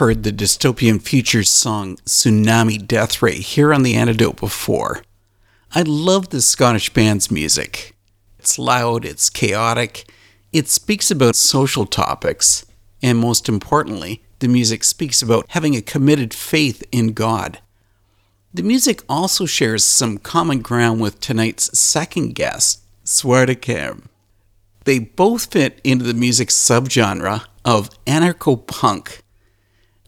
Heard the Dystopian Futures song Tsunami Death Ray here on The Antidote before. I love the Scottish band's music. It's loud, it's chaotic, it speaks about social topics, and most importantly, the music speaks about having a committed faith in God. The music also shares some common ground with tonight's second guest, Svarteskerm. They both fit into the music subgenre of anarcho punk.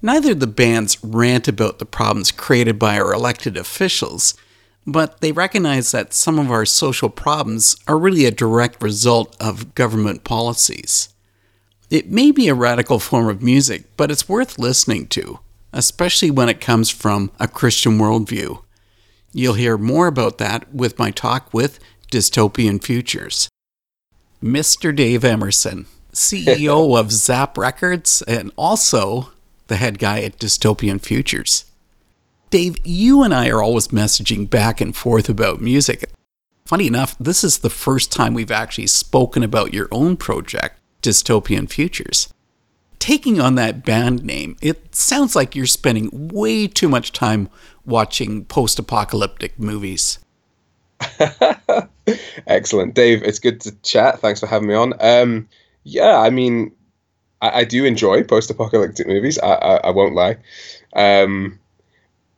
Neither of the bands rant about the problems created by our elected officials, but they recognize that some of our social problems are really a direct result of government policies. It may be a radical form of music, but it's worth listening to, especially when it comes from a Christian worldview. You'll hear more about that with my talk with Dystopian Futures. Mr. Dave Emerson, CEO of Zap Records and also the head guy at Dystopian Futures. Dave, you and I are always messaging back and forth about music. Funny enough, this is the first time we've actually spoken about your own project, Dystopian Futures. Taking on that band name, it sounds like you're spending way too much time watching post apocalyptic movies. Excellent, Dave. It's good to chat. Thanks for having me on. Um, yeah, I mean, I, I do enjoy post-apocalyptic movies. I, I, I won't lie, um,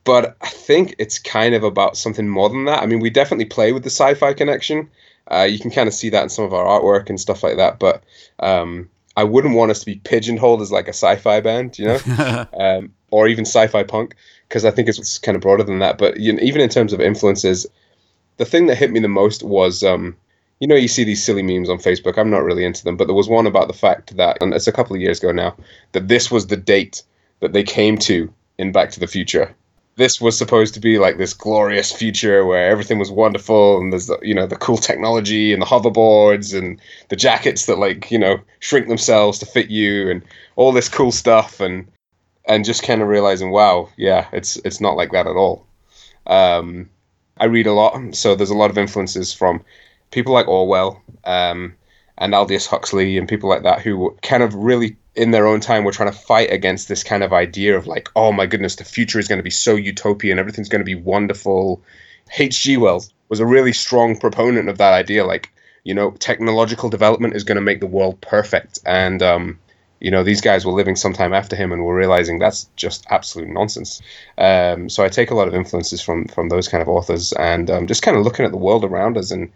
but I think it's kind of about something more than that. I mean, we definitely play with the sci-fi connection. Uh, you can kind of see that in some of our artwork and stuff like that. But um, I wouldn't want us to be pigeonholed as like a sci-fi band, you know, um, or even sci-fi punk, because I think it's kind of broader than that. But you know, even in terms of influences the thing that hit me the most was um, you know you see these silly memes on facebook. I'm not really into them but there was one about the fact that and it's a couple of years ago now that this was the date that they came to in back to the future. This was supposed to be like this glorious future where everything was wonderful and there's the, you know the cool technology and the hoverboards and the jackets that like you know shrink themselves to fit you and all this cool stuff and and just kind of realizing wow yeah it's it's not like that at all. Um, I read a lot, so there's a lot of influences from people like Orwell um, and Aldous Huxley and people like that who kind of really, in their own time, were trying to fight against this kind of idea of like, oh my goodness, the future is going to be so utopian, everything's going to be wonderful. H.G. Wells was a really strong proponent of that idea. Like, you know, technological development is going to make the world perfect. And, um, you know, these guys were living sometime after him and were realizing that's just absolute nonsense. Um, so I take a lot of influences from from those kind of authors and um, just kind of looking at the world around us and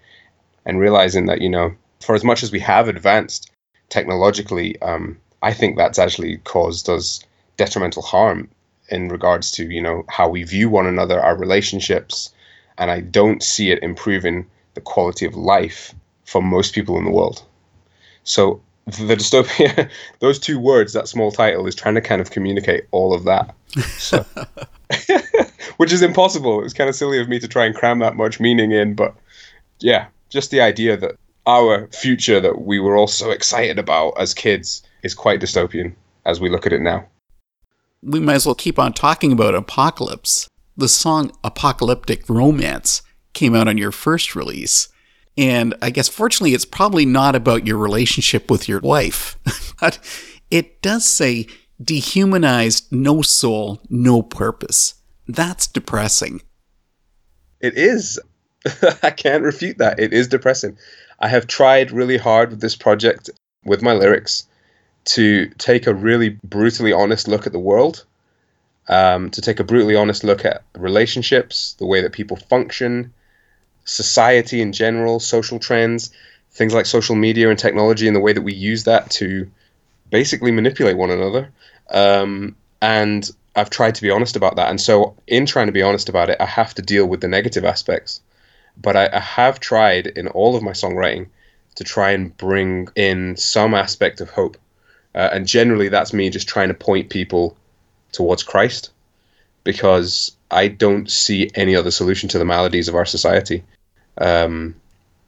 and realizing that you know, for as much as we have advanced technologically, um, I think that's actually caused us detrimental harm in regards to you know how we view one another, our relationships, and I don't see it improving the quality of life for most people in the world. So the dystopia, those two words, that small title, is trying to kind of communicate all of that. So, which is impossible. It's kind of silly of me to try and cram that much meaning in, but yeah, just the idea that our future that we were all so excited about as kids is quite dystopian as we look at it now. We might as well keep on talking about apocalypse. The song Apocalyptic Romance came out on your first release. And I guess fortunately, it's probably not about your relationship with your wife, but it does say dehumanized, no soul, no purpose. That's depressing. It is. I can't refute that. It is depressing. I have tried really hard with this project, with my lyrics, to take a really brutally honest look at the world, um, to take a brutally honest look at relationships, the way that people function, society in general, social trends, things like social media and technology, and the way that we use that to basically manipulate one another. Um, and I've tried to be honest about that. And so, in trying to be honest about it, I have to deal with the negative aspects. But I, I have tried in all of my songwriting to try and bring in some aspect of hope. Uh, and generally, that's me just trying to point people towards Christ because I don't see any other solution to the maladies of our society. Um,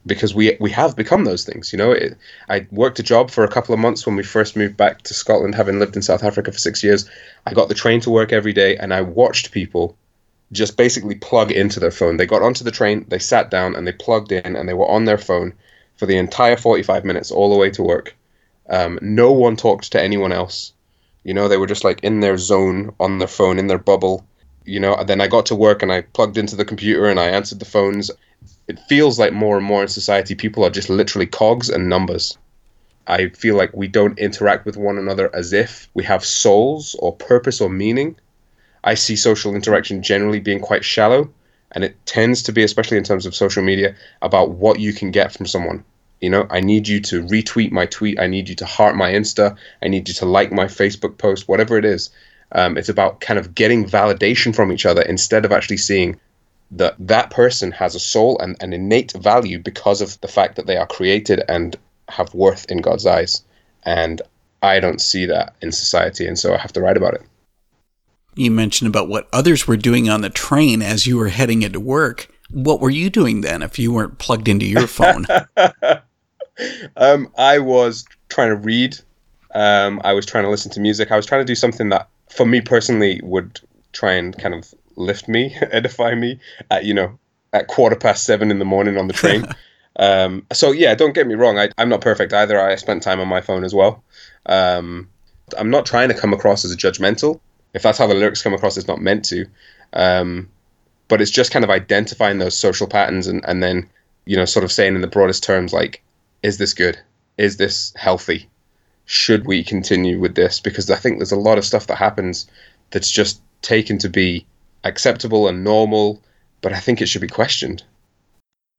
because we we have become those things. You know, it, I worked a job for a couple of months when we first moved back to Scotland, having lived in South Africa for six years. I got the train to work every day, and I watched people just basically plug into their phone. They got onto the train, they sat down, and they plugged in, and they were on their phone for the entire forty-five minutes, all the way to work. Um, no one talked to anyone else. You know, they were just like in their zone on their phone, in their bubble. You know, and then I got to work and I plugged into the computer and I answered the phones it feels like more and more in society people are just literally cogs and numbers. I feel like we don't interact with one another as if we have souls or purpose or meaning. I see social interaction generally being quite shallow, and it tends to be, especially in terms of social media, about what you can get from someone. You know, I need you to retweet my tweet. I need you to heart my Insta. I need you to like my Facebook post, whatever it is. Um, it's about kind of getting validation from each other instead of actually seeing that that person has a soul and an innate value because of the fact that they are created and have worth in God's eyes. And I don't see that in society, and so I have to write about it. You mentioned about what others were doing on the train as you were heading into work. What were you doing then if you weren't plugged into your phone? um, I was trying to read. Um, I was trying to listen to music. I was trying to do something that, for me personally, would try and kind of lift me, edify me at you know at quarter past seven in the morning on the train. um, so yeah, don't get me wrong. I, I'm not perfect either. I spent time on my phone as well. Um, I'm not trying to come across as a judgmental. If that's how the lyrics come across, it's not meant to. Um, but it's just kind of identifying those social patterns and, and then, you know, sort of saying in the broadest terms, like, is this good? Is this healthy? Should we continue with this? Because I think there's a lot of stuff that happens that's just taken to be acceptable and normal, but I think it should be questioned.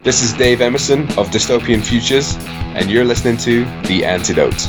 This is Dave Emerson of Dystopian Futures, and you're listening to The Antidote.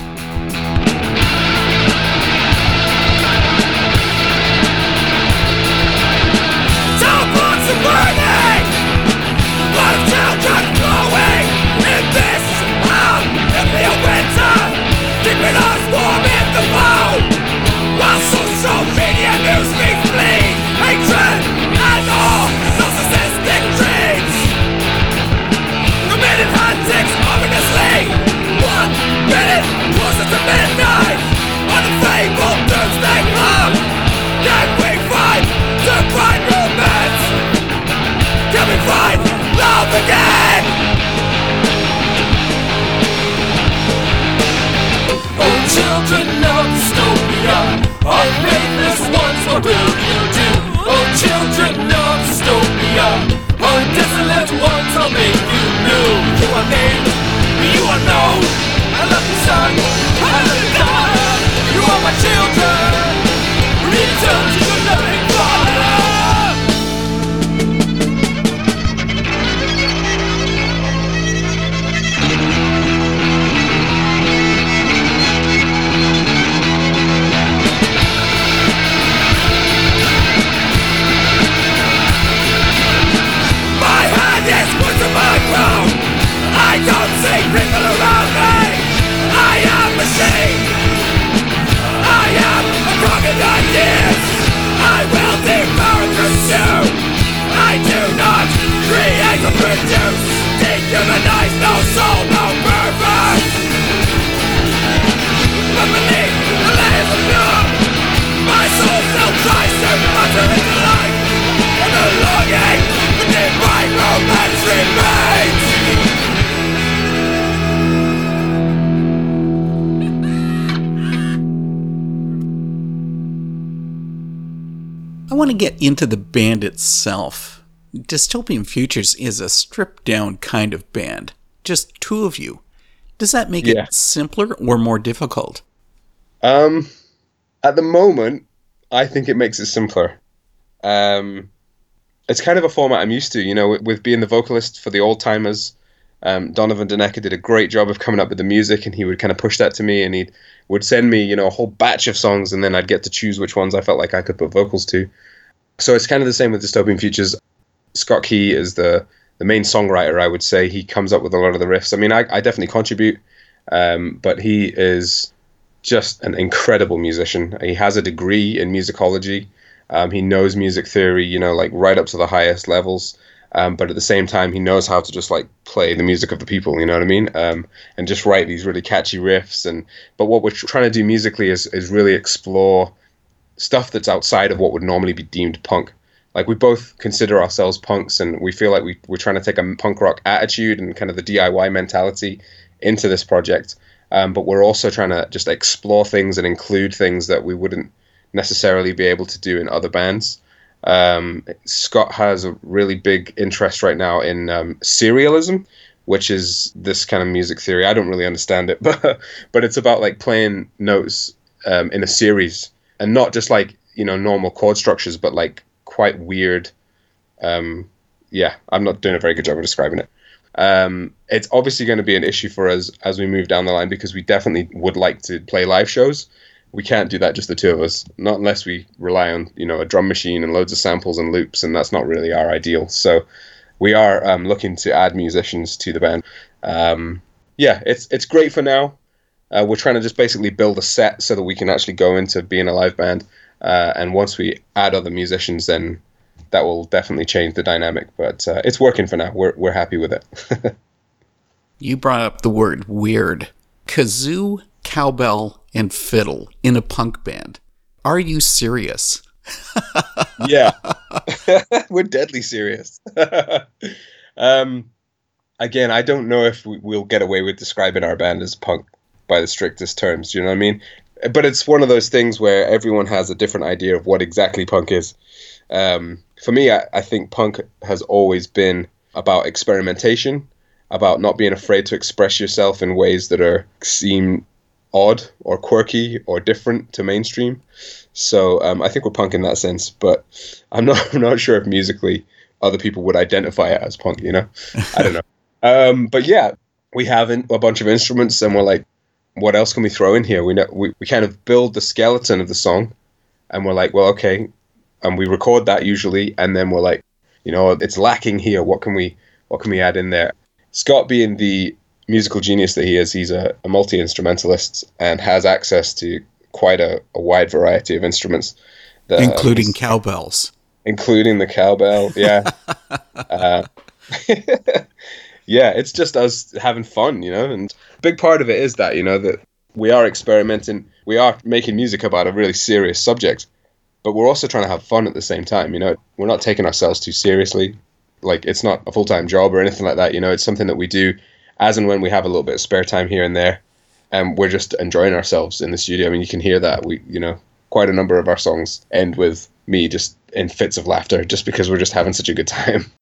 I want to get into the band itself. Dystopian Futures is a stripped down kind of band. Just two of you. Does that make Yeah. it simpler or more difficult? Um, at the moment, I think it makes it simpler. Um, it's kind of a format I'm used to, you know, with, with being the vocalist for the old timers. Um, Donovan Denecker did a great job of coming up with the music, and he would kind of push that to me, and he would send me, you know, a whole batch of songs, and then I'd get to choose which ones I felt like I could put vocals to. So it's kind of the same with Dystopian Futures. Scott Key is the the main songwriter, I would say. He comes up with a lot of the riffs. I mean, I, I definitely contribute, um, but he is just an incredible musician. He has a degree in musicology. Um, he knows music theory, you know, like right up to the highest levels. Um, but at the same time, he knows how to just like play the music of the people. You know what I mean? Um, and just write these really catchy riffs. And but what we're trying to do musically is is really explore stuff that's outside of what would normally be deemed punk. Like we both consider ourselves punks, and we feel like we we're trying to take a punk rock attitude and kind of the DIY mentality into this project. Um, but we're also trying to just explore things and include things that we wouldn't necessarily be able to do in other bands. Um, Scott has a really big interest right now in um, serialism, which is this kind of music theory. I don't really understand it, but but it's about like playing notes um, in a series and not just like you know normal chord structures, but like quite weird. Um, yeah, I'm not doing a very good job of describing it. Um, it's obviously going to be an issue for us as we move down the line because we definitely would like to play live shows. We can't do that just the two of us, not unless we rely on you know a drum machine and loads of samples and loops, and that's not really our ideal. So we are um, looking to add musicians to the band. Um, yeah, it's it's great for now. Uh, we're trying to just basically build a set so that we can actually go into being a live band. Uh, and once we add other musicians, then that will definitely change the dynamic. But uh, it's working for now. We're we're happy with it. You brought up the word weird. Kazoo, cowbell, and fiddle in a punk band. Are you serious? yeah, we're deadly serious. um, again, I don't know if we, we'll get away with describing our band as punk by the strictest terms. You know what I mean? But it's one of those things where everyone has a different idea of what exactly punk is. Um, for me, I, I think punk has always been about experimentation, about not being afraid to express yourself in ways that are seem odd or quirky or different to mainstream. So um, I think we're punk in that sense, but I'm not I'm not sure if musically other people would identify it as punk. You know, I don't know. Um, but yeah, we have in, a bunch of instruments, and we're like, what else can we throw in here? We know we, we kind of build the skeleton of the song, and we're like, well, okay, and we record that usually, and then we're like, you know, it's lacking here. What can we what can we add in there? Scott being the musical genius that he is, he's a, a multi instrumentalist and has access to quite a, a wide variety of instruments, that, um, Including cowbells. including the cowbell. Yeah, uh, yeah, it's just us having fun, you know. And a big part of it is that you know that we are experimenting, we are making music about a really serious subject, but we're also trying to have fun at the same time. You know, we're not taking ourselves too seriously. Like it's not a full time job or anything like that. You know, it's something that we do as and when we have a little bit of spare time here and there, and we're just enjoying ourselves in the studio. I mean, you can hear that we, you know, quite a number of our songs end with me just in fits of laughter, just because we're just having such a good time.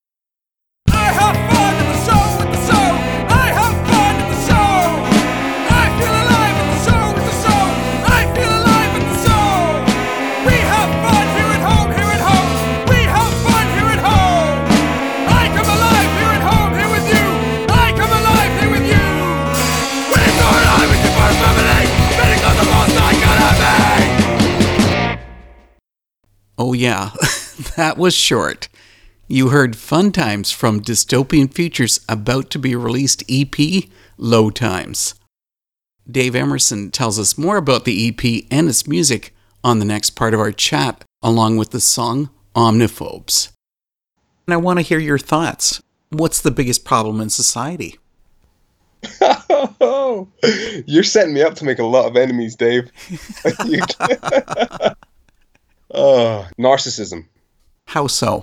Oh, yeah, that was short. You heard Fun Times from Dystopian Futures about to be released EP, Low Times. Dave Emerson tells us more about the EP and its music on the next part of our chat, along with the song Omniphobes. And I want to hear your thoughts. What's the biggest problem in society? You're setting me up to make a lot of enemies, Dave. Oh, narcissism. How so?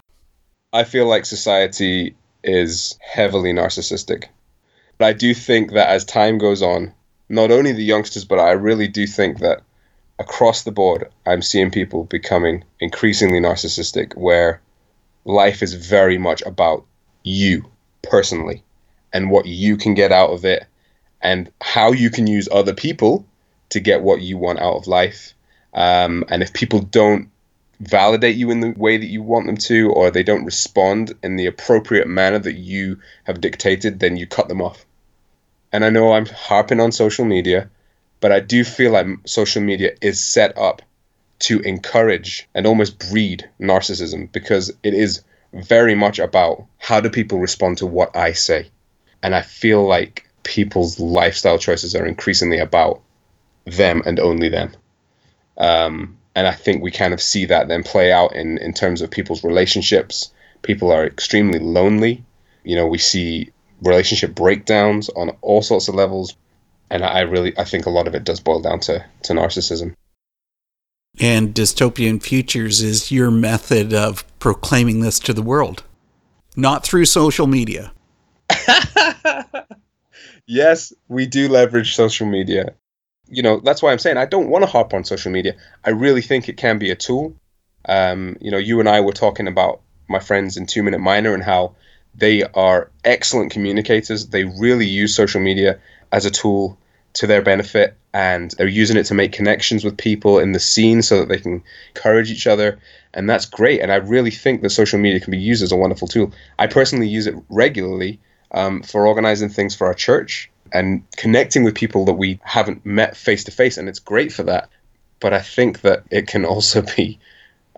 I feel like society is heavily narcissistic. But I do think that as time goes on, not only the youngsters, but I really do think that across the board, I'm seeing people becoming increasingly narcissistic where life is very much about you personally and what you can get out of it and how you can use other people to get what you want out of life. Um, and if people don't validate you in the way that you want them to, or they don't respond in the appropriate manner that you have dictated, then you cut them off. And I know I'm harping on social media, but I do feel like social media is set up to encourage and almost breed narcissism because it is very much about how do people respond to what I say. And I feel like people's lifestyle choices are increasingly about them and only them. Um, and I think we kind of see that then play out in, in terms of people's relationships. People are extremely lonely. You know, we see relationship breakdowns on all sorts of levels. And I really, I think a lot of it does boil down to, to narcissism. And dystopian futures is your method of proclaiming this to the world, not through social media. yes, we do leverage social media. You know, that's why I'm saying I don't want to harp on social media. I really think it can be a tool. Um, you know, you and I were talking about my friends in Two Minute Miner and how they are excellent communicators. They really use social media as a tool to their benefit and they're using it to make connections with people in the scene so that they can encourage each other and that's great and i really think that social media can be used as a wonderful tool i personally use it regularly um, for organizing things for our church and connecting with people that we haven't met face to face and it's great for that. But i think that it can also be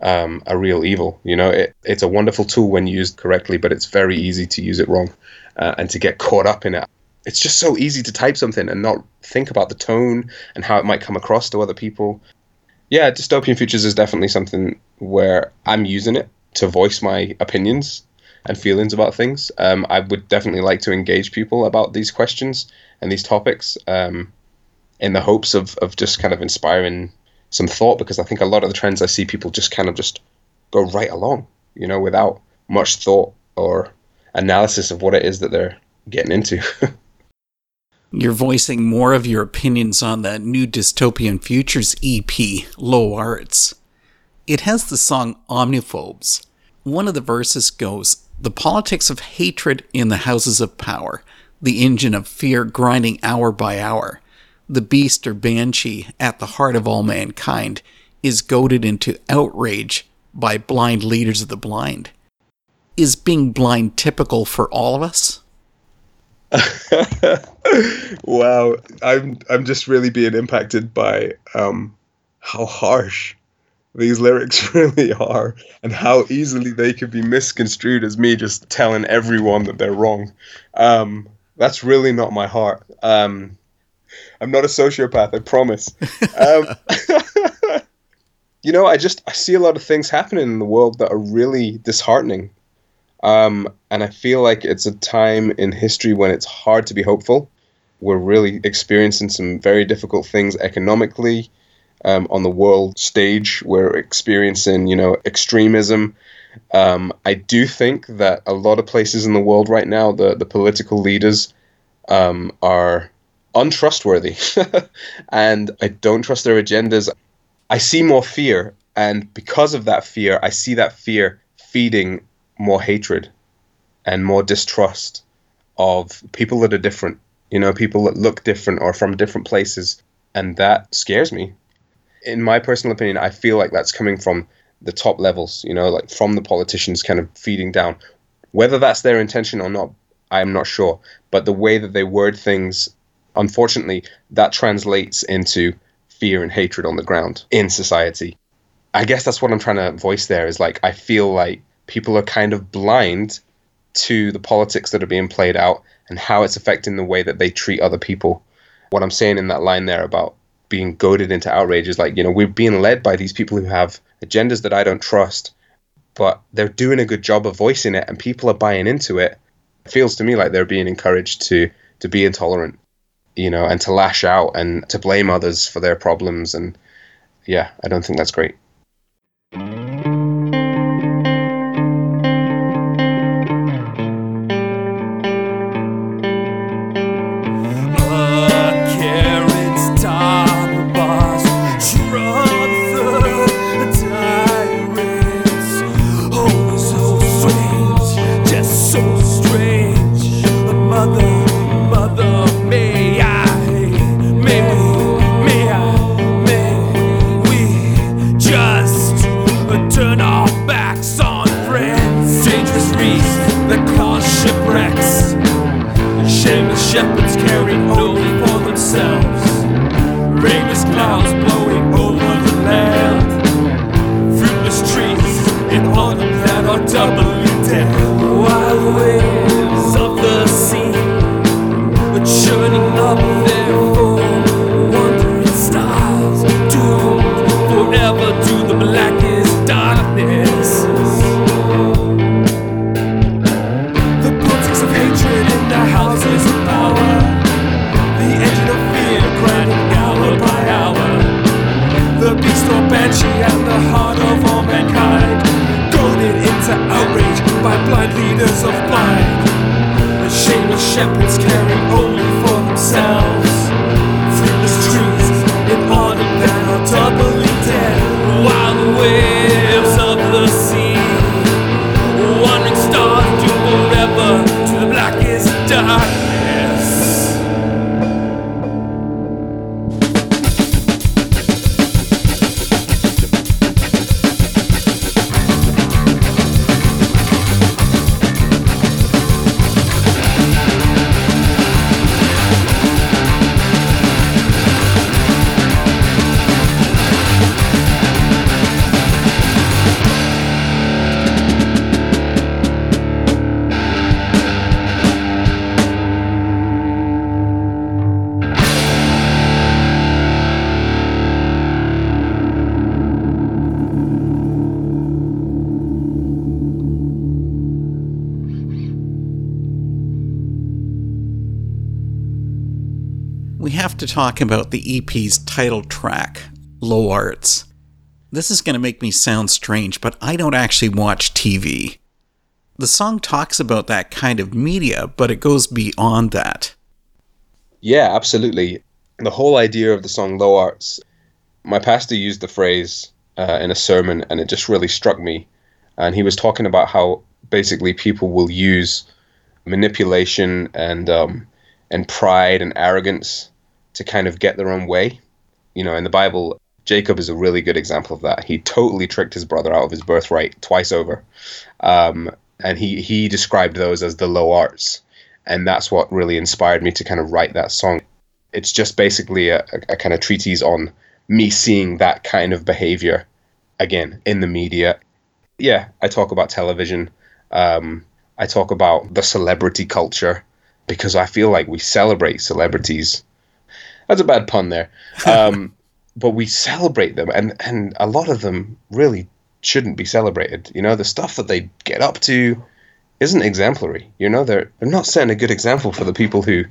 um, a real evil you know? It, it's a wonderful tool when used correctly but it's very easy to use it wrong uh, and to get caught up in it. It's just so easy to type something and not think about the tone and how it might come across to other people. Yeah, dystopian futures is definitely something where I'm using it to voice my opinions and feelings about things. Um, I would definitely like to engage people about these questions and these topics um, in the hopes of, of just kind of inspiring some thought because I think a lot of the trends I see people just kind of just go right along, you know, without much thought or analysis of what it is that they're getting into. You're voicing more of your opinions on that new Dystopian Futures EP, Low Arts. It has the song Omniphobes. One of the verses goes, The politics of hatred in the houses of power, the engine of fear grinding hour by hour, the beast or banshee at the heart of all mankind, is goaded into outrage by blind leaders of the blind. Is being blind typical for all of us? wow, I'm I'm just really being impacted by um, how harsh these lyrics really are, and how easily they could be misconstrued as me just telling everyone that they're wrong. Um, that's really not my heart. Um, I'm not a sociopath, I promise. Um, you know, I just I see a lot of things happening in the world that are really disheartening. Um, and I feel like it's a time in history when it's hard to be hopeful. We're really experiencing some very difficult things economically. Um, on the world stage, we're experiencing, you know, extremism. Um, I do think that a lot of places in the world right now, the, the political leaders um, are untrustworthy. and I don't trust their agendas. I see more fear. And because of that fear, I see that fear feeding more hatred and more distrust of people that are different, you know, people that look different or from different places. And that scares me. In my personal opinion, I feel like that's coming from the top levels, you know, like from the politicians kind of feeding down. Whether that's their intention or not, I am not sure. But the way that they word things, unfortunately, that translates into fear and hatred on the ground in society. I guess that's what I'm trying to voice there is like, I feel like people are kind of blind to the politics that are being played out and how it's affecting the way that they treat other people. What I'm saying in that line there about being goaded into outrage is like, you know, we're being led by these people who have agendas that I don't trust, but they're doing a good job of voicing it and people are buying into it. It feels to me like they're being encouraged to to be intolerant, you know, and to lash out and to blame others for their problems and yeah, I don't think that's great. Talk about the EP's title track, Low Arts. This is going to make me sound strange, but I don't actually watch TV. The song talks about that kind of media, but it goes beyond that. Yeah, absolutely. The whole idea of the song Low Arts, my pastor used the phrase uh, in a sermon, and it just really struck me. And he was talking about how basically people will use manipulation and um, and pride and arrogance to kind of get their own way. You know, in the Bible, Jacob is a really good example of that. He totally tricked his brother out of his birthright twice over. Um, and he, he described those as the low arts. And that's what really inspired me to kind of write that song. It's just basically a, a, a kind of treatise on me seeing that kind of behavior again in the media. Yeah, I talk about television. Um, I talk about the celebrity culture because I feel like we celebrate celebrities. That's a bad pun there. Um, but we celebrate them, and, and a lot of them really shouldn't be celebrated. You know, the stuff that they get up to isn't exemplary. You know, they're they're not setting a good example for the people who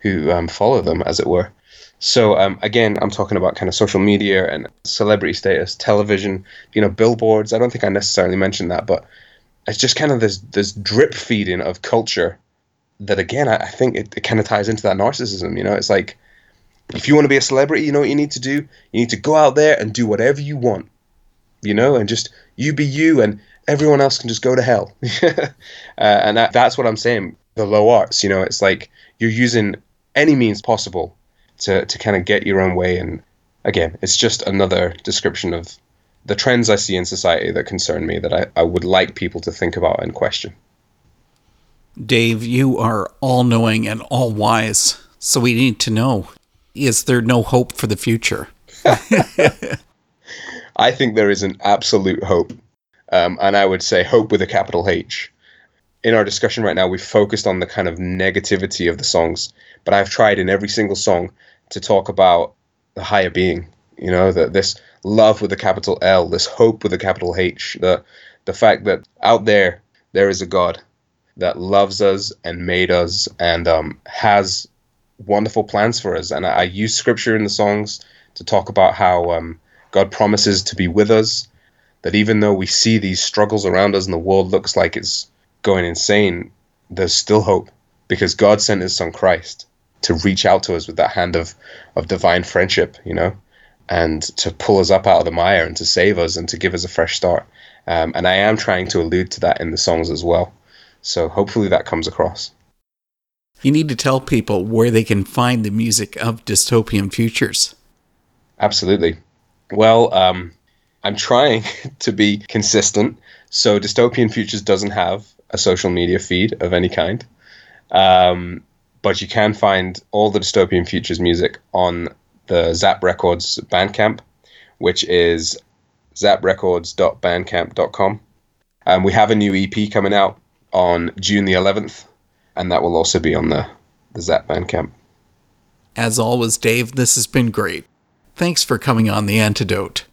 who um, follow them, as it were. So um, again, I'm talking about kind of social media and celebrity status, television, you know, billboards. I don't think I necessarily mentioned that, but it's just kind of this this drip feeding of culture that again I, I think it, it kind of ties into that narcissism. You know, it's like if you want to be a celebrity, you know what you need to do? You need to go out there and do whatever you want. You know, and just you be you, and everyone else can just go to hell. uh, and that, that's what I'm saying. The low arts, you know, it's like you're using any means possible to to kind of get your own way. And again, it's just another description of the trends I see in society that concern me that I, I would like people to think about and question. Dave, you are all knowing and all wise, so we need to know is there no hope for the future? I think there is an absolute hope. Um, and I would say hope with a capital H. In our discussion right now, we've focused on the kind of negativity of the songs, but I've tried in every single song to talk about the higher being, you know, that this love with a capital L, this hope with a capital H, the the fact that out there there is a God that loves us and made us and um, has wonderful plans for us. And I, I use scripture in the songs to talk about how um, God promises to be with us, that even though we see these struggles around us and the world looks like it's going insane, there's still hope because God sent his son Christ to reach out to us with that hand of, of divine friendship, you know, and to pull us up out of the mire and to save us and to give us a fresh start. Um, and I am trying to allude to that in the songs as well. So hopefully that comes across. You need to tell people where they can find the music of Dystopian Futures. Absolutely. Well, um, I'm trying to be consistent. So Dystopian Futures doesn't have a social media feed of any kind. Um, but you can find all the Dystopian Futures music on the Zap Records Bandcamp, which is zaprecords.bandcamp.com. And we have a new EP coming out on June the 11th, and that will also be on the, the Zap Bandcamp. As always, Dave, this has been great. Thanks for coming on The Antidote.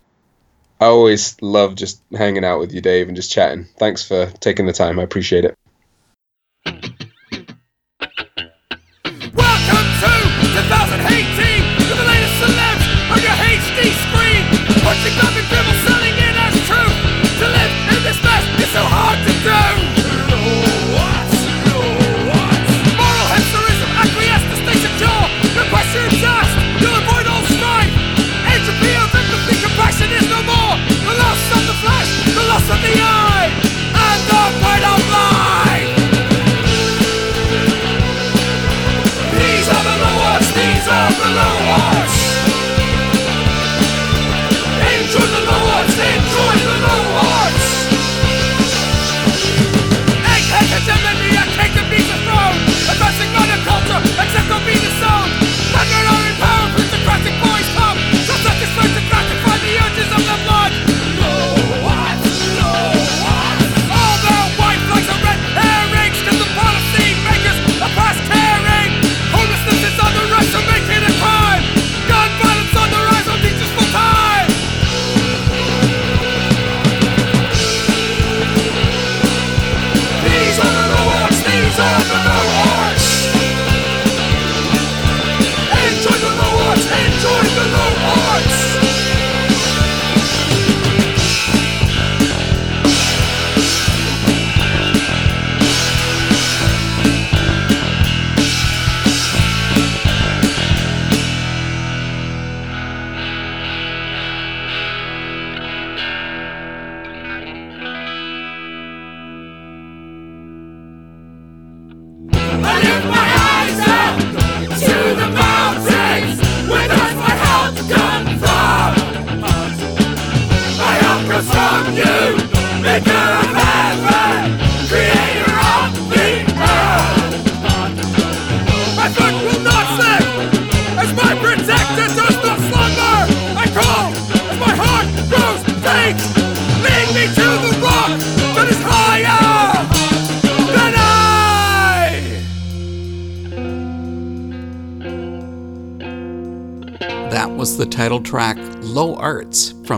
I always love just hanging out with you, Dave, and just chatting. Thanks for taking the time. I appreciate it. Welcome to 2018 with the latest celebs on your HD screen. Punching up and dribble, selling it as truth. To live in this mess is so hard to do. Except the being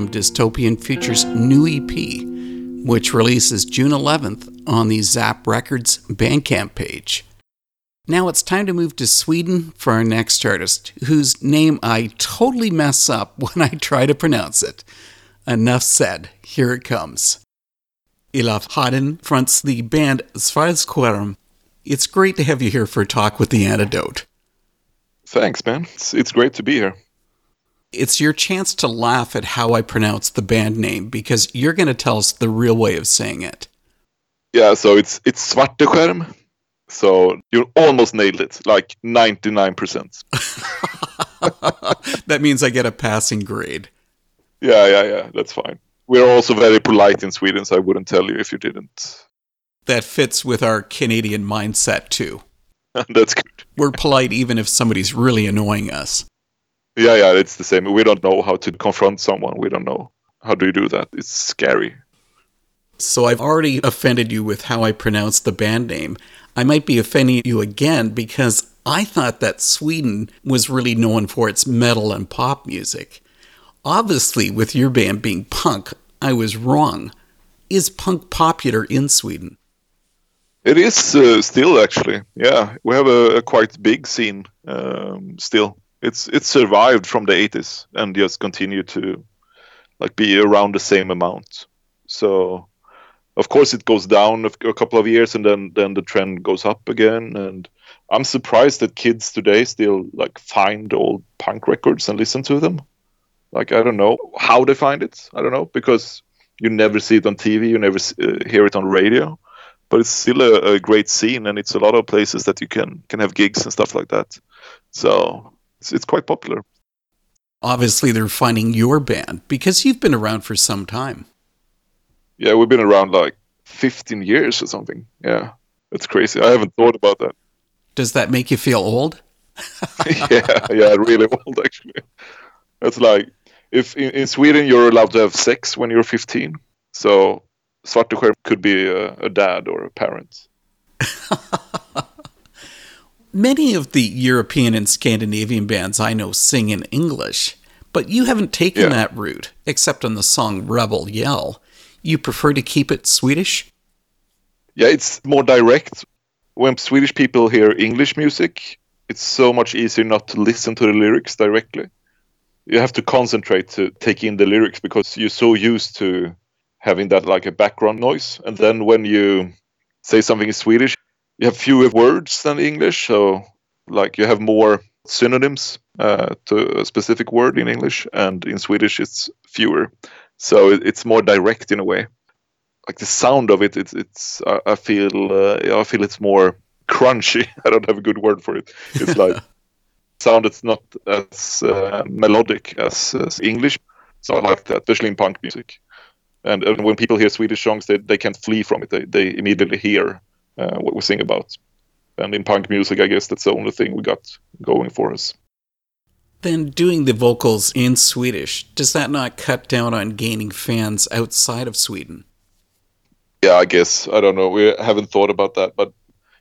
Dystopian Future's new EP, which releases June 11th on the Zap Records Bandcamp page. Now it's time to move to Sweden for our next artist, whose name I totally mess up when I try to pronounce it. Enough said, here it comes. Ilaf Haden fronts the band Svarteskerm. It's great to have you here for a talk with the antidote. Thanks, man. It's, it's great to be here. It's your chance to laugh at how I pronounce the band name because you're going to tell us the real way of saying it. Yeah, so it's it's Svarteskerm. So you almost nailed it, like 99%. that means I get a passing grade. Yeah, yeah, yeah, that's fine. We're also very polite in Sweden, so I wouldn't tell you if you didn't. That fits with our Canadian mindset too. that's good. We're polite even if somebody's really annoying us. Yeah, yeah, it's the same. We don't know how to confront someone. We don't know. How do you do that? It's scary. So I've already offended you with how I pronounce the band name. I might be offending you again because I thought that Sweden was really known for its metal and pop music. Obviously, with your band being punk, I was wrong. Is punk popular in Sweden? It is uh, still actually. Yeah, we have a, a quite big scene um, still. It's it's survived from the 80s and just continue to like be around the same amount. So of course it goes down a, couple of years and then then the trend goes up again and I'm surprised that kids today still like find old punk records and listen to them. Like I don't know how they find it. I don't know because you never see it on TV, you never uh, hear it on radio but it's still a, a great scene and it's a lot of places that you can can have gigs and stuff like that so it's, it's quite popular Obviously, they're finding your band because you've been around for some time. yeah we've been around like 15 years or something yeah it's crazy i haven't thought about that Does that make you feel old? yeah, yeah, really old actually. It's like if in, in Sweden you're allowed to have sex when you're 15, so Svarteskerm could be a, a dad or a parent. Many of the European and Scandinavian bands I know sing in English, but you haven't taken Yeah. that route, except on the song Rebel Yell. You prefer to keep it Swedish? Yeah, it's more direct. When Swedish people hear English music, it's so much easier not to listen to the lyrics directly. You have to concentrate to take in the lyrics because you're so used to having that like a background noise. And then when you say something in Swedish, you have fewer words than English. So, like, you have more synonyms uh, to a specific word in English, and in Swedish, it's fewer. So, it, it's more direct in a way. Like the sound of it it's it's i, I feel uh, i feel it's more crunchy. I don't have a good word for it. It's like sound that's not as uh, melodic as, as english. So i like that especially in punk music. And, and when people hear swedish songs they, they can't flee from it. They, they immediately hear uh, what we sing about. And in punk music i guess that's the only thing we got going for us. Then doing the vocals in Swedish, does that not cut down on gaining fans outside of Sweden? yeah i guess. I don't know. We haven't thought about that but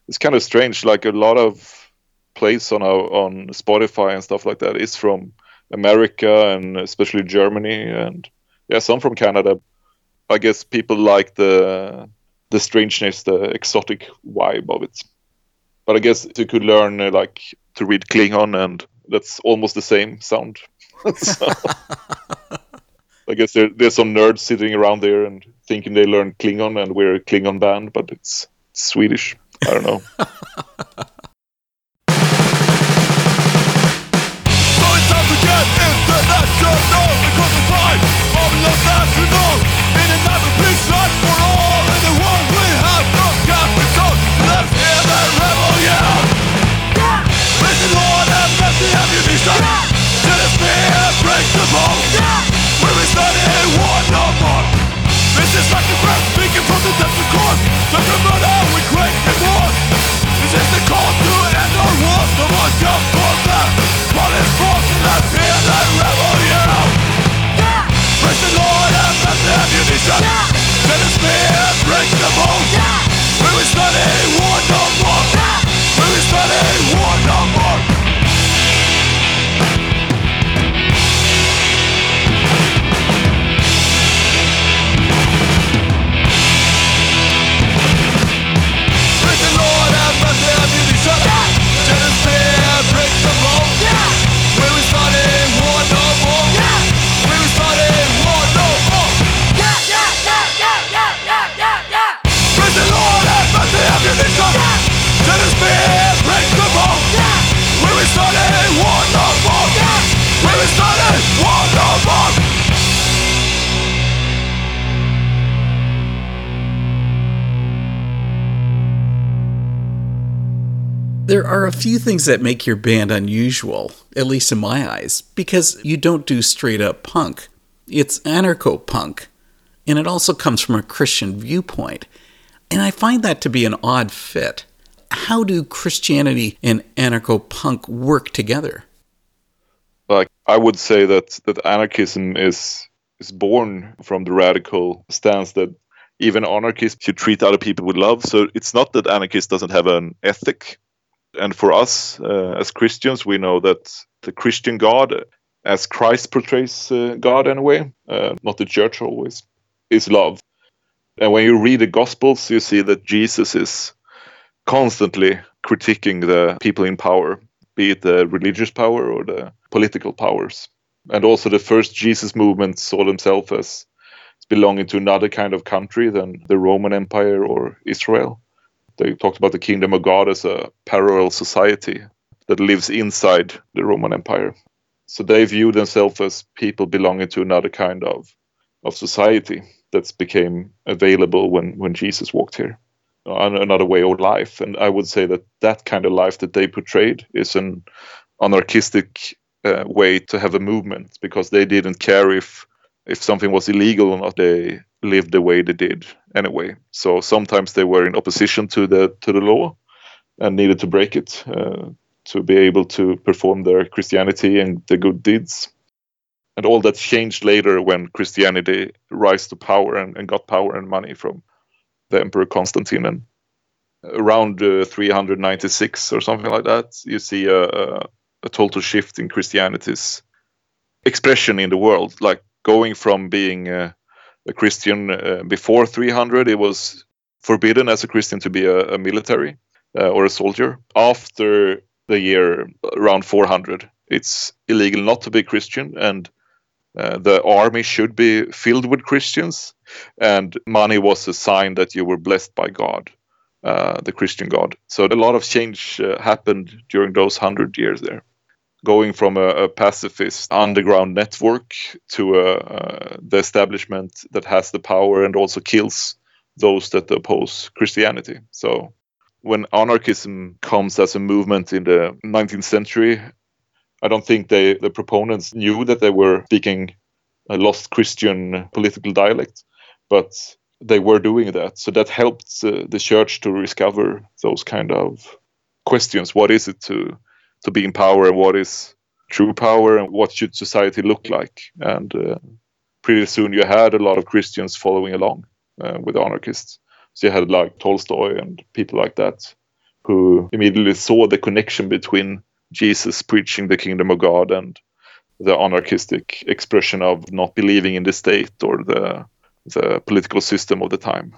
it's kind of strange. Like a lot of plays on our on spotify and stuff like that is from america and especially germany and yeah some from canada. I guess people like the the strangeness the exotic vibe of it but i guess you could learn uh, like to read klingon and that's almost the same sound so, I guess there, there's some nerds sitting around there and thinking they learn Klingon and we're a Klingon band, but it's Swedish. I don't know. few things that make your band unusual, at least in my eyes, because you don't do straight up punk. It's anarcho punk, and it also comes from a Christian viewpoint. And I find that to be an odd fit. How do Christianity and anarcho punk work together? like I would say that that anarchism is is born from the radical stance that even anarchists should treat other people with love. So it's not that anarchist doesn't have an ethic. And for us uh, as Christians, we know that the Christian God, as Christ portrays uh, God anyway, uh, not the church always, is love. And when you read the Gospels, you see that Jesus is constantly critiquing the people in power, be it the religious power or the political powers. And also, the first Jesus movement saw themselves as belonging to another kind of country than the Roman Empire or Israel. They talked about the kingdom of God as a parallel society that lives inside the Roman Empire. So they view themselves as people belonging to another kind of, of society that's became available when, when Jesus walked here, another way of life. And I would say that that kind of life that they portrayed is an anarchistic uh, way to have a movement because they didn't care if if something was illegal or not. They lived the way they did anyway. So sometimes they were in opposition to the to the law, and needed to break it uh, to be able to perform their Christianity and the good deeds. And all that changed later when Christianity rise to power and, and got power and money from the Emperor Constantine. And around uh, 396 or something like that, you see a, a, a total shift in Christianity's expression in the world. Like going from being uh, a Christian uh, before 300, it was forbidden as a Christian to be a, a military uh, or a soldier. After the year around 400, it's illegal not to be Christian, and uh, the army should be filled with Christians, and money was a sign that you were blessed by God, uh, the Christian God. So a lot of change uh, happened during those hundred years there going from a, a, pacifist underground network to a, uh, the establishment that has the power and also kills those that oppose Christianity. So when anarchism comes as a movement in the 19th century, I don't think they the proponents knew that they were speaking a lost Christian political dialect, but they were doing that. So that helped uh, the church to discover those kind of questions. What is it to to be in power and what is true power and what should society look like? And uh, pretty soon you had a lot of Christians following along uh, with anarchists. So you had like Tolstoy and people like that who immediately saw the connection between Jesus preaching the kingdom of God and the anarchistic expression of not believing in the state or the the political system of the time.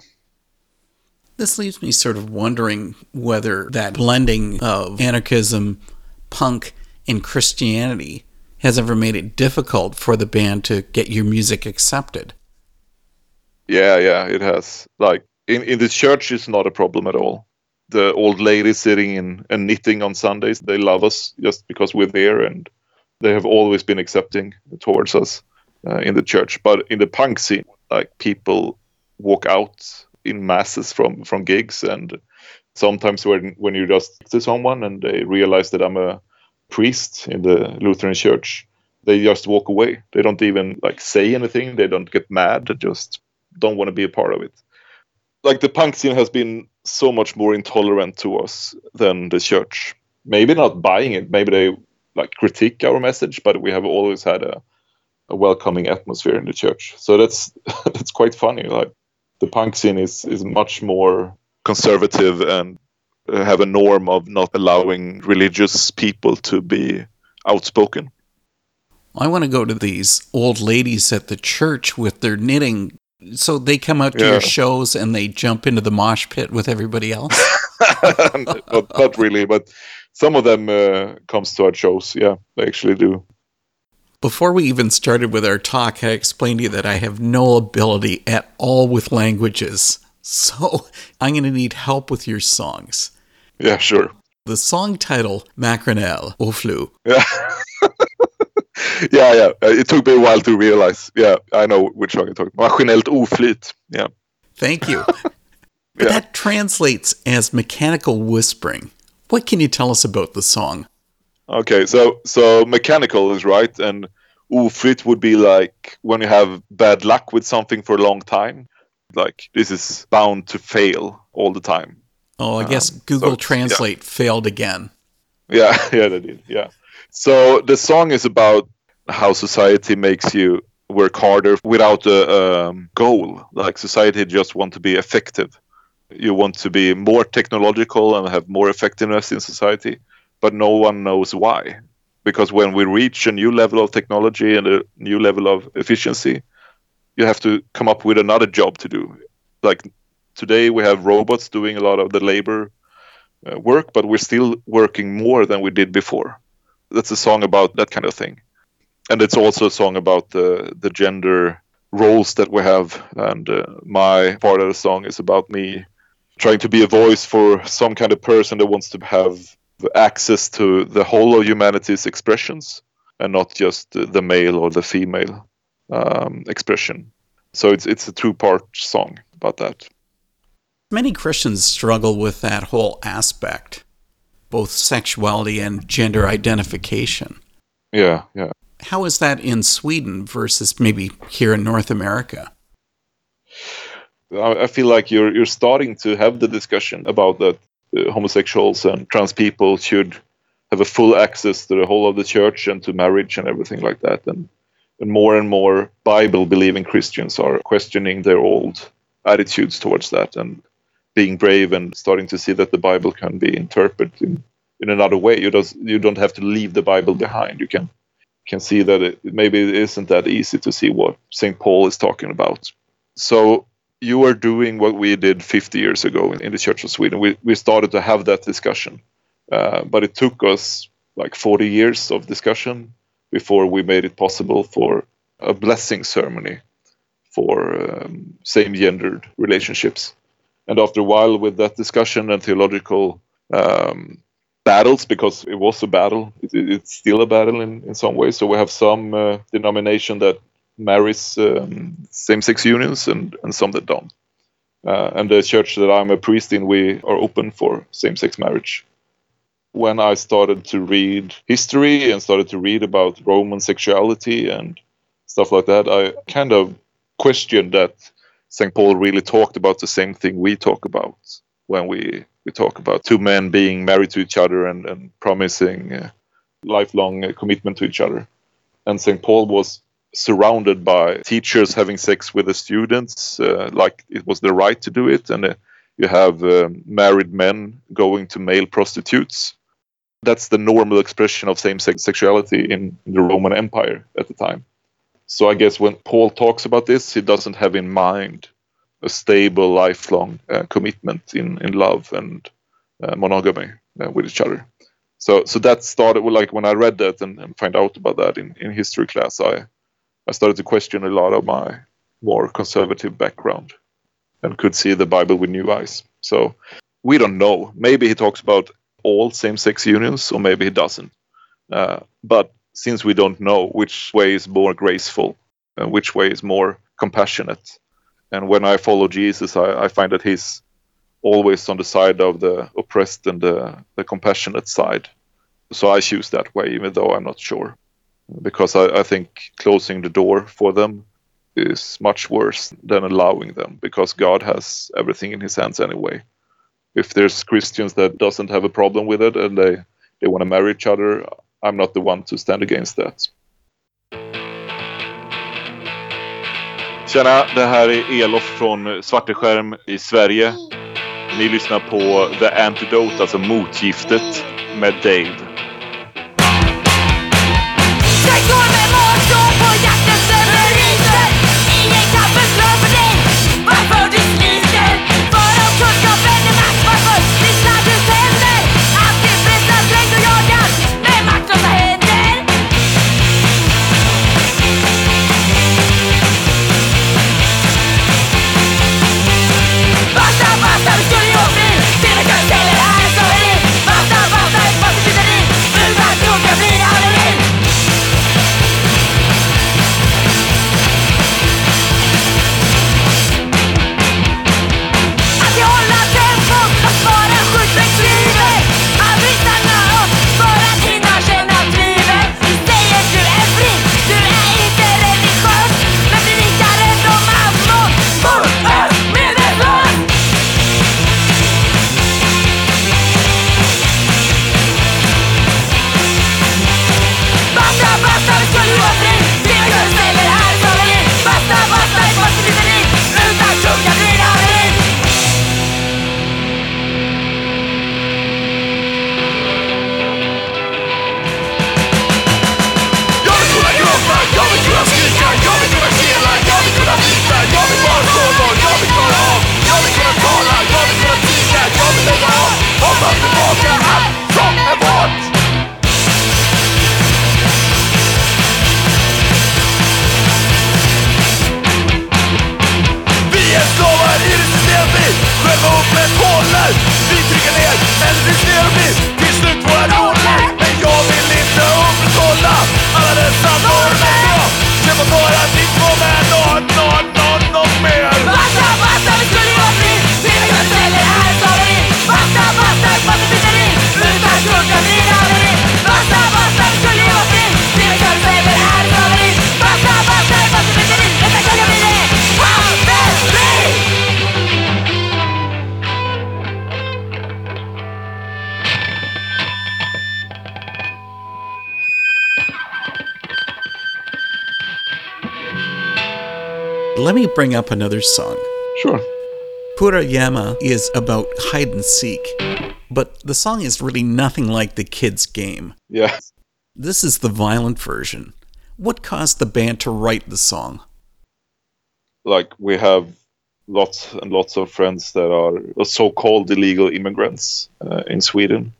This leaves me sort of wondering whether that blending of anarchism, punk, and Christianity has ever made it difficult for the band to get your music accepted. Yeah, yeah, it has. Like in, in the church, it's not a problem at all. The old ladies sitting in and knitting on Sundays, they love us just because we're there, and they have always been accepting towards us uh, in the church. But in the punk scene, like people walk out in masses from from gigs, and sometimes when when you just to someone and they realize that I'm a priest in the Lutheran church, they just walk away. They don't even like say anything. They don't get mad. They just don't want to be a part of it. Like the punk scene has been so much more intolerant to us than the church. Maybe not buying it. Maybe they like critique our message, but we have always had a, a welcoming atmosphere in the church. So that's that's quite funny. Like the punk scene is is much more conservative and have a norm of not allowing religious people to be outspoken. I want to go to these old ladies at the church with their knitting so they come out to yeah. your shows and they jump into the mosh pit with everybody else. not, not, really, but some of them uh, comes to our shows. Yeah, they actually do. Before we even started with our talk, I explained to you that I have no ability at all with languages. So I'm going to need help with your songs. Yeah, sure. The song title, Macronel, Au Flou. Yeah. yeah, yeah. It took me a while to realize. Yeah, I know which song you're talking about. Maskinellt oflyt. Yeah. Thank you. yeah. That translates as mechanical whispering. What can you tell us about the song? Okay, so so mechanical is right, and oflyt would be like when you have bad luck with something for a long time. Like this is bound to fail all the time. Oh, I guess um, Google so, Translate yeah. failed again. Yeah, yeah, they did. Yeah. So the song is about how society makes you work harder without a um, goal. Like society just want to be effective. You want to be more technological and have more effectiveness in society, but no one knows why. Because when we reach a new level of technology and a new level of efficiency, you have to come up with another job to do. Like today, we have robots doing a lot of the labor uh, work, but we're still working more than we did before. That's a song about that kind of thing and it's also a song about the the gender roles that we have and uh, my part of the song is about me trying to be a voice for some kind of person that wants to have access to the whole of humanity's expressions and not just the male or the female um, expression so it's it's a two part song about that many christians struggle with that whole aspect both sexuality and gender identification yeah yeah how is that in Sweden versus maybe here in North America? I feel like you're you're starting to have the discussion about that uh, homosexuals and trans people should have a full access to the whole of the church and to marriage and everything like that. And, and more and more Bible believing Christians are questioning their old attitudes towards that and being brave and starting to see that the Bible can be interpreted in, in another way. You don't you don't have to leave the Bible behind. You can can see that it, maybe it isn't that easy to see what St. Paul is talking about. So you are doing what we did 50 years ago in, in the Church of Sweden. We, we started to have that discussion, uh, but it took us like 40 years of discussion before we made it possible for a blessing ceremony for um, same gendered relationships. And after a while, with that discussion and theological um, battles, because it was a battle, it, it's still a battle in, in some ways. So we have some uh, denomination that marries um, same sex unions and, and some that don't. Uh, and the church that I'm a priest in, we are open for same sex marriage. When I started to read history and started to read about Roman sexuality and stuff like that, I kind of questioned that St. Paul really talked about the same thing we talk about when we, we talk about two men being married to each other and, and promising uh, lifelong commitment to each other. And St. Paul was surrounded by teachers having sex with the students, uh, like it was the right to do it, and uh, you have um, married men going to male prostitutes. That's the normal expression of same-sex sexuality in, the Roman Empire at the time. So I guess when Paul talks about this, he doesn't have in mind a stable, lifelong uh, commitment in, in love and uh, monogamy uh, with each other. So, so that started like when I read that and, and find out about that in, in history class, I I started to question a lot of my more conservative background and could see the Bible with new eyes. So we don't know. Maybe he talks about all same sex unions, or maybe he doesn't. Uh, but since we don't know which way is more graceful and which way is more compassionate, and when I follow Jesus, I, I find that he's always on the side of the oppressed and the, the compassionate side. So I choose that way, even though I'm not sure because I, I, think closing the door for them is much worse than allowing them because God has everything in his hands anyway. If there's Christians that doesn't have a problem with it and they, they want to marry each other, I'm not the one to stand against that. Tjena, det här är Elof från Svarteskerm i Sverige. Ni lyssnar på The Antidote, alltså motgiftet med Dave. Bring up another song. Sure. Kurragömma is about hide and seek, but the song is really nothing like the kids' game. Yeah. This is the violent version. What caused the band to write the song? Like we have lots and lots of friends that are so-called illegal immigrants uh, in Sweden.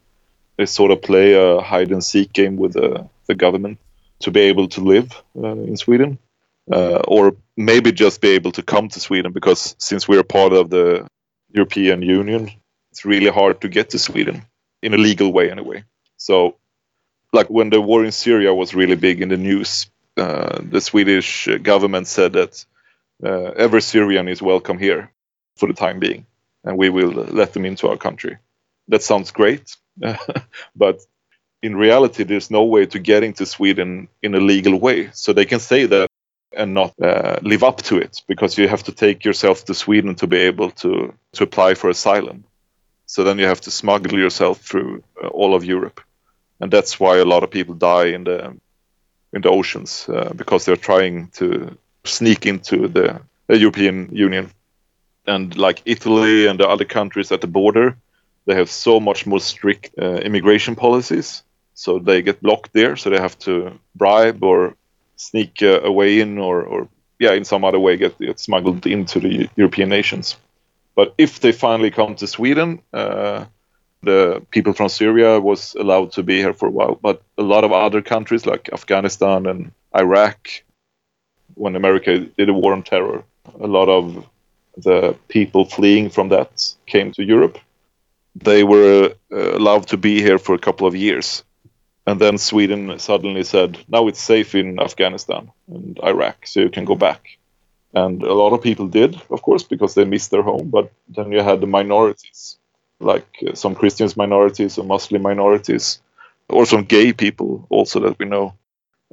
They sort of play a hide and seek game with the, the government to be able to live uh, in Sweden, uh, or maybe just be able to come to Sweden because since we're part of the European Union, it's really hard to get to Sweden in a legal way anyway. So, like when the war in Syria was really big in the news, uh, the Swedish government said that uh, every Syrian is welcome here for the time being, and we will let them into our country. That sounds great, but in reality, there's no way to get into Sweden in a legal way. So they can say that and not uh, live up to it because you have to take yourself to Sweden to be able to, to apply for asylum. So then you have to smuggle yourself through uh, all of Europe. And that's why a lot of people die in the in the oceans uh, because they're trying to sneak into the, the European Union. And like Italy and the other countries at the border, they have so much more strict uh, immigration policies. So they get blocked there. So they have to bribe or sneak uh, a way in, or, or yeah, in some other way get, get smuggled into the European nations. But if they finally come to Sweden, uh, the people from Syria was allowed to be here for a while. But a lot of other countries like Afghanistan and Iraq, when America did a war on terror, a lot of the people fleeing from that came to Europe. They were uh, allowed to be here for a couple of years. And then Sweden suddenly said, now it's safe in Afghanistan and Iraq, so you can go back. And a lot of people did, of course, because they missed their home. But then you had the minorities, like uh, some Christians minorities or Muslim minorities, or some gay people also that we know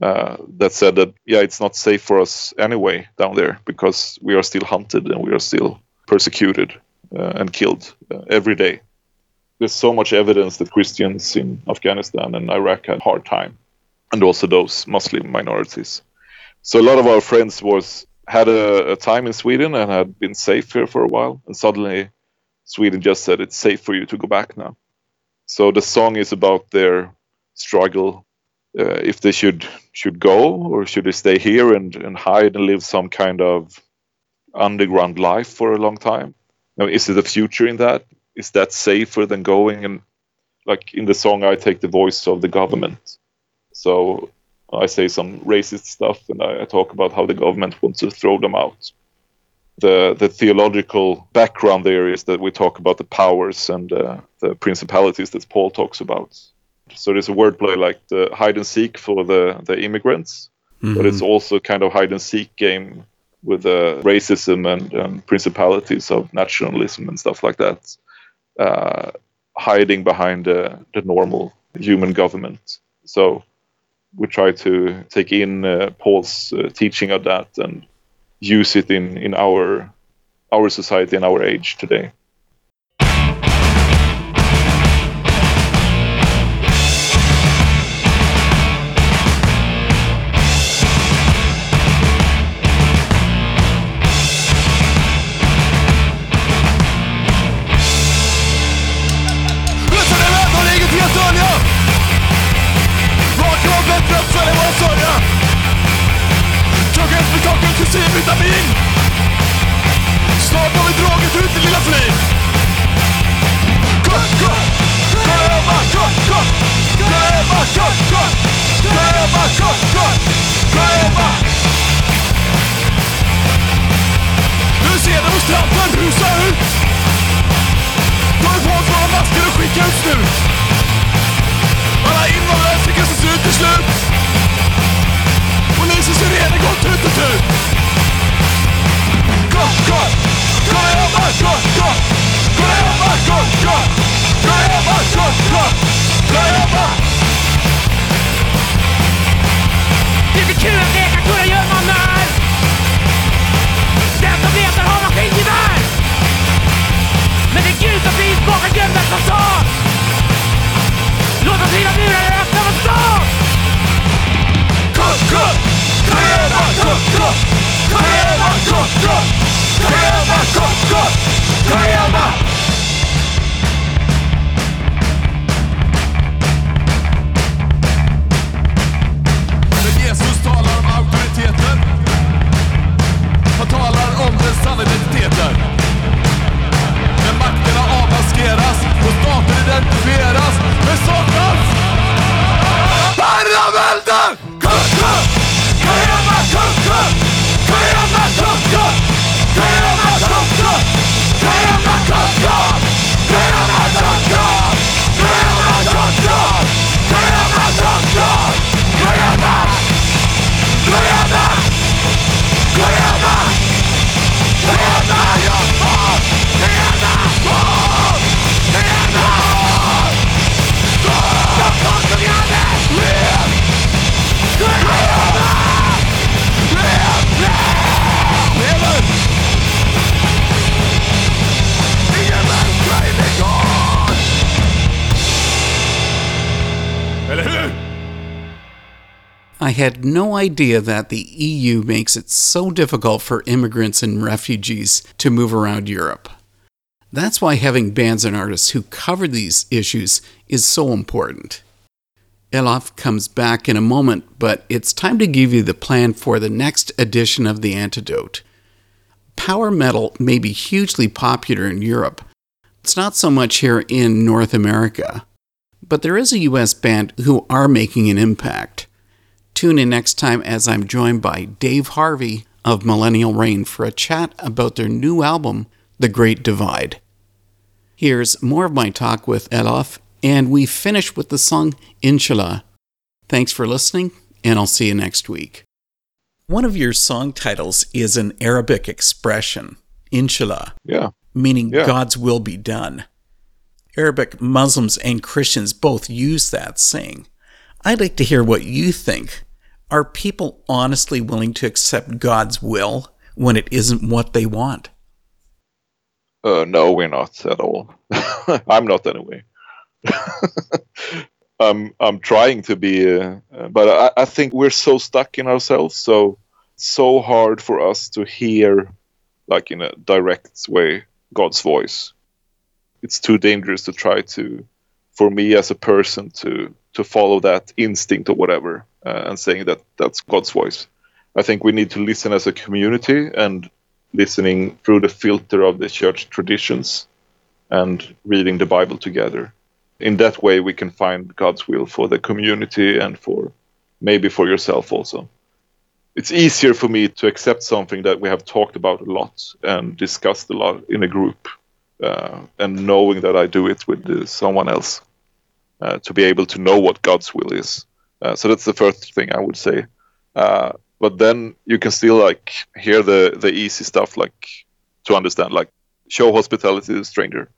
uh, that said that yeah, it's not safe for us anyway down there because we are still hunted and we are still persecuted uh, and killed uh, every day. There's so much evidence that Christians in Afghanistan and Iraq had a hard time, and also those Muslim minorities. So a lot of our friends was had a, a time in Sweden and had been safe here for a while, and suddenly Sweden just said it's safe for you to go back now. So the song is about their struggle, uh, if they should should go or should they stay here and, and hide and live some kind of underground life for a long time. Is there a future in that? Is that safer than going and like in the song I take the voice of the government. So I say some racist stuff and I, I talk about how the government wants to throw them out the the theological background there is that we talk about the powers and uh, the principalities that Paul talks about. So there's a wordplay like the hide and seek for the the immigrants, but it's also kind of hide and seek game with the racism and um, principalities of nationalism and stuff like that, uh, hiding behind the, the normal human government. So we try to take in uh, Paul's uh, teaching of that and use it in in our our society and our age today. I had no idea that the EU makes it so difficult for immigrants and refugees to move around Europe. That's why having bands and artists who cover these issues is so important. Elof comes back in a moment, but it's time to give you the plan for the next edition of The Antidote. Power metal may be hugely popular in Europe. It's not so much here in North America. But there is a US band who are making an impact. Tune in next time as I'm joined by Dave Harvey of Millennial Reign for a chat about their new album, The Great Divide. Here's more of my talk with Elof, and we finish with the song Inshallah. Thanks for listening, and I'll see you next week. One of your song titles is an Arabic expression, Inshallah, Yeah. meaning Yeah. God's will be done. Arabic Muslims and Christians both use that saying. I'd like to hear what you think. Are people honestly willing to accept God's will when it isn't what they want? Uh, no, we're not at all. I'm not anyway. I'm I'm trying to be, uh, but I, I think we're so stuck in ourselves. So so hard for us to hear, like in a direct way, God's voice. It's too dangerous to try to, for me as a person, to to follow that instinct or whatever, uh, and saying that that's God's voice. I think we need to listen as a community and listening through the filter of the church traditions and reading the Bible together. In that way, we can find God's will for the community and for maybe for yourself also. It's easier for me to accept something that we have talked about a lot and discussed a lot in a group, uh, and knowing that I do it with uh, someone else uh, to be able to know what God's will is. Uh, so that's the first thing I would say. Uh, but then you can still like hear the the easy stuff like to understand like show hospitality to a stranger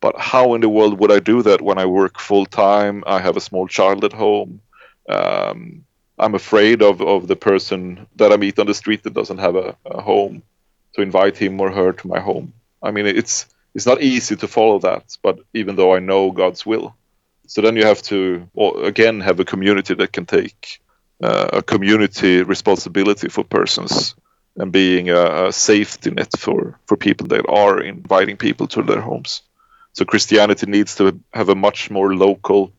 but how in the world would i do that when i work full time i have a small child at home um, i'm afraid of, of the person that i meet on the street that doesn't have a, a home to invite him or her to my home i mean it's it's not easy to follow that but even though i know god's will so then you have to again have a community that can take uh, a community responsibility for persons and being a, a safety net for, for people that are inviting people to their homes. So Christianity needs to have a much more local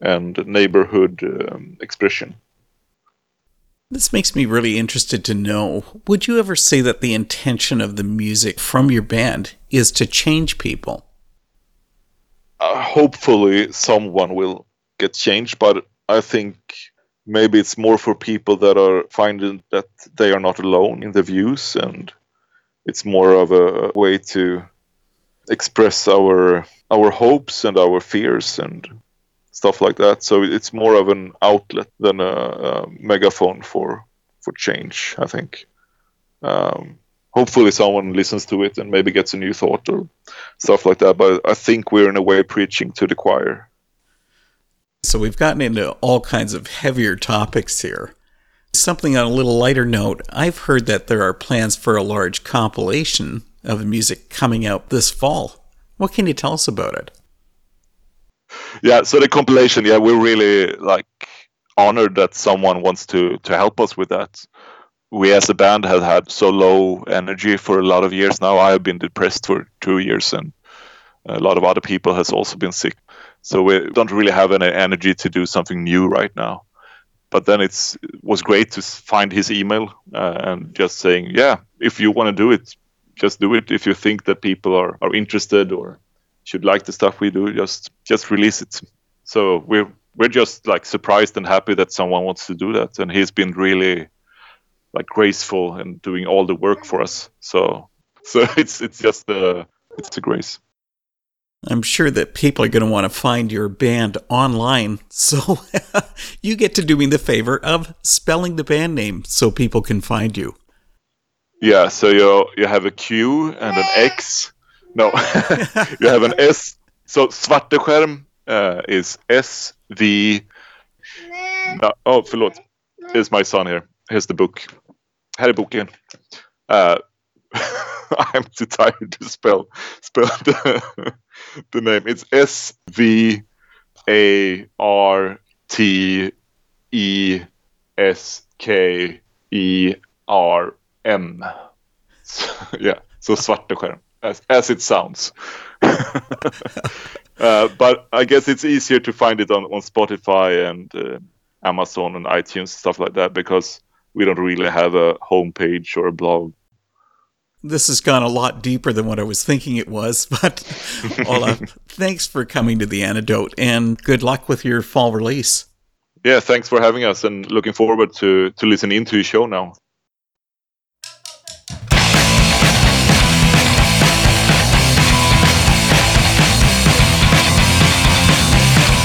and neighborhood um, expression. This makes me really interested to know would you ever say that the intention of the music from your band is to change people? Uh, hopefully, someone will get changed, but I think maybe it's more for people that are finding that they are not alone in the views and it's more of a way to express our our hopes and our fears and stuff like that. So it's more of an outlet than a, a megaphone for for change i think. Um, hopefully someone listens to it and maybe gets a new thought or stuff like that but i think we're in a way preaching to the choir So we've gotten into all kinds of heavier topics here. Something on a little lighter note, I've heard that there are plans for a large compilation of music coming out this fall. What can you tell us about it? yeah so the compilation yeah we're really like honored that someone wants to to help us with that we as a band have had so low energy for a lot of years. Now i have been depressed for two years and a lot of other people has also been sick. So we don't really have any energy to do something new right now. But then it's it was great to find his email uh, and just saying yeah if you want to do it just do it. If you think that people are, are interested or should like the stuff we do just just release it. So we're we're just like surprised and happy that someone wants to do that. And he's been really like graceful and doing all the work for us. So so it's it's just a it's a grace. I'm sure that people are going to want to find your band online. So you get to do me the favor of spelling the band name so people can find you. yeah so you you have a q and an x. No you have an s. So Svarteskerm uh, is s v. No, oh förlåt. Is my son here. Here's the book här är boken uh, I'm too tired to spell spell the, the name. It's S V A R T E S K E R M. yeah, so svarte skärm. As, as it sounds. uh, but I guess it's easier to find it on, on Spotify and uh, Amazon and iTunes stuff like that because we don't really have a homepage or a blog. This has gone a lot deeper than what I was thinking it was, but Olaf, thanks for coming to the antidote and good luck with your fall release. Yeah, thanks for having us and looking forward to to listening to your show now.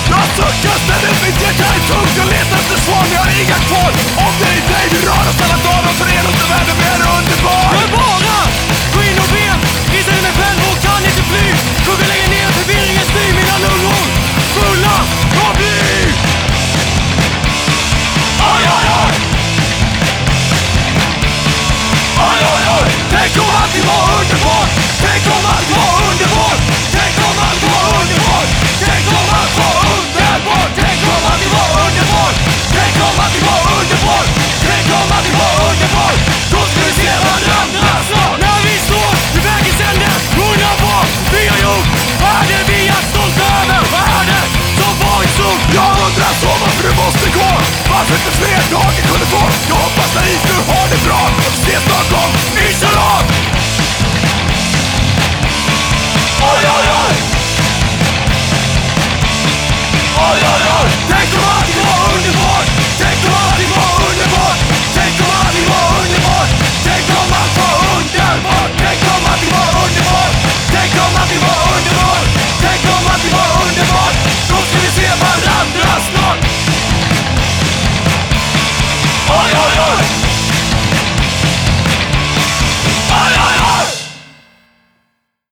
Jag suckar, ställer mitt hjärta i tungt Jag letar efter svar men jag har inga kvar Om är rör oss alla dagar och förenar oss med världen mer underbar Jag är bara skinn och ben Gissar i mig själv och kan inte fly Kuggen lägger ner förvirringen styr mina lungor Fulla av bly Oj, oj, oj! Oj, oj, oj! Tänk om allting var underbart! Måste gå. Varför inte fler dagar kunde få Jag hoppas att nu har det bra. Vi ses någon gång. Kör av!